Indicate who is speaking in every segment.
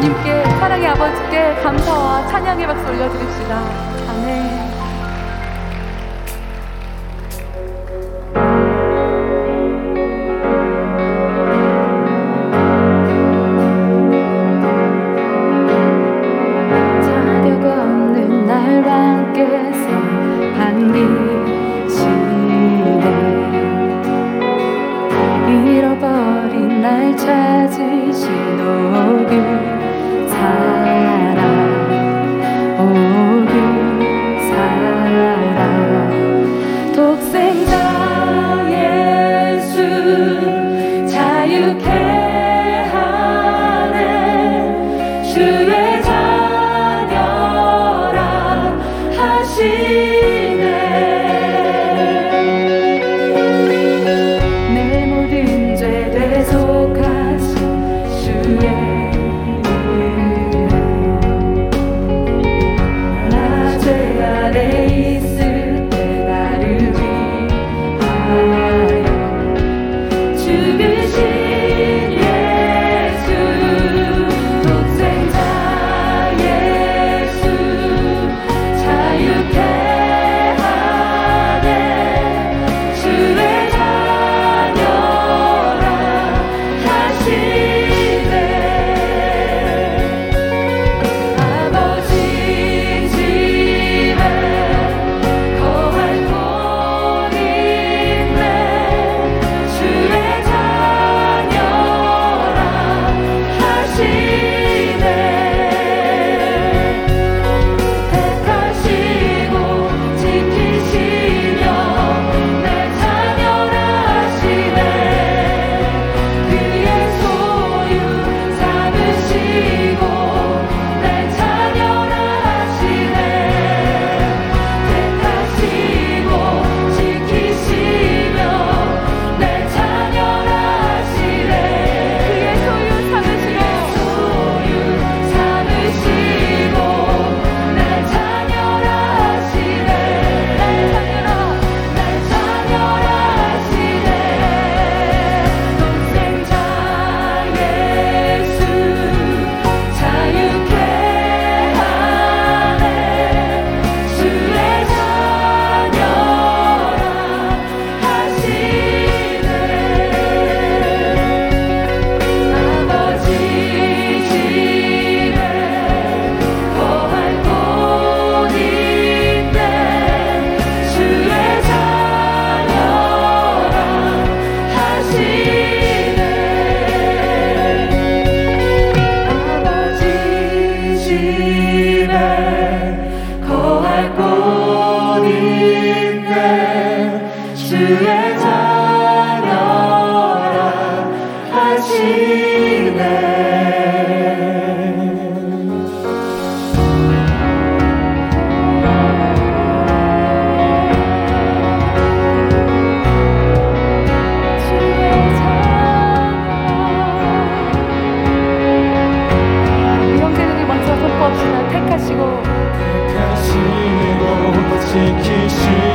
Speaker 1: 주님께 사랑의 아버지께 감사와 찬양의 박수 올려드립시다. 아멘.
Speaker 2: te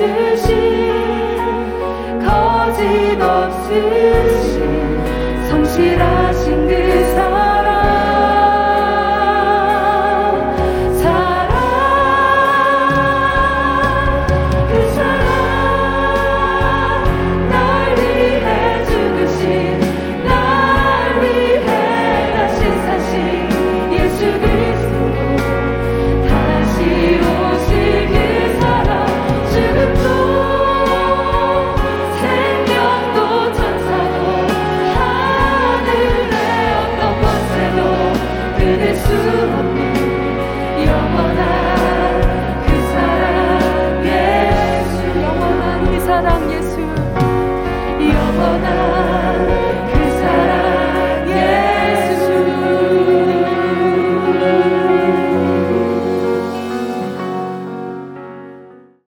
Speaker 1: 없으신 거짓 없으신 성실하신 그